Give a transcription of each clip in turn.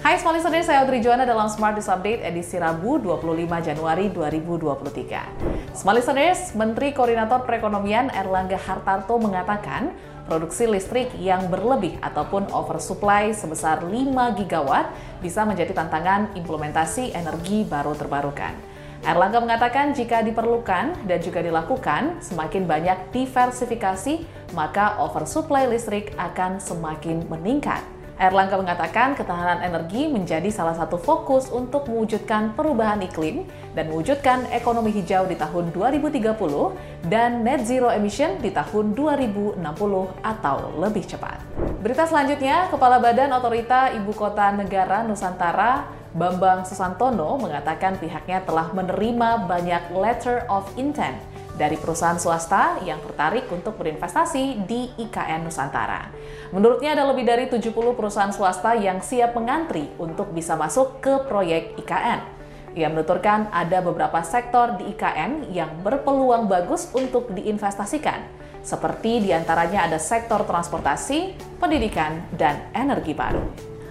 Hai Smart Listeners, saya Audrey Joana dalam Smart News Update edisi Rabu 25 Januari 2023. Smart Listeners, Menteri Koordinator Perekonomian Erlangga Hartarto mengatakan produksi listrik yang berlebih ataupun oversupply sebesar 5 gigawatt bisa menjadi tantangan implementasi energi baru terbarukan. Erlangga mengatakan jika diperlukan dan juga dilakukan semakin banyak diversifikasi, maka oversupply listrik akan semakin meningkat. Erlangga mengatakan ketahanan energi menjadi salah satu fokus untuk mewujudkan perubahan iklim dan mewujudkan ekonomi hijau di tahun 2030 dan net zero emission di tahun 2060 atau lebih cepat. Berita selanjutnya, Kepala Badan Otorita Ibu Kota Negara Nusantara Bambang Susantono mengatakan pihaknya telah menerima banyak letter of intent dari perusahaan swasta yang tertarik untuk berinvestasi di IKN Nusantara. Menurutnya ada lebih dari 70 perusahaan swasta yang siap mengantri untuk bisa masuk ke proyek IKN. Ia menuturkan ada beberapa sektor di IKN yang berpeluang bagus untuk diinvestasikan, seperti di antaranya ada sektor transportasi, pendidikan, dan energi baru.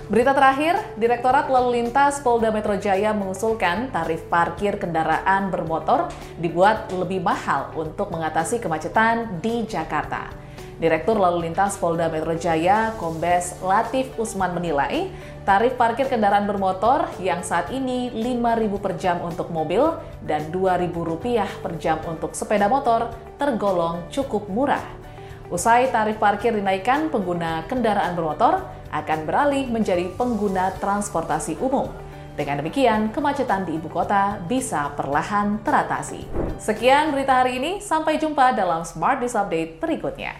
Berita terakhir, Direktorat Lalu Lintas Polda Metro Jaya mengusulkan tarif parkir kendaraan bermotor dibuat lebih mahal untuk mengatasi kemacetan di Jakarta. Direktur Lalu Lintas Polda Metro Jaya, Kombes Latif Usman menilai, tarif parkir kendaraan bermotor yang saat ini Rp5.000 per jam untuk mobil dan Rp2.000 per jam untuk sepeda motor tergolong cukup murah. Usai tarif parkir dinaikkan, pengguna kendaraan bermotor akan beralih menjadi pengguna transportasi umum. Dengan demikian, kemacetan di ibu kota bisa perlahan teratasi. Sekian berita hari ini, sampai jumpa dalam Smart News Update berikutnya.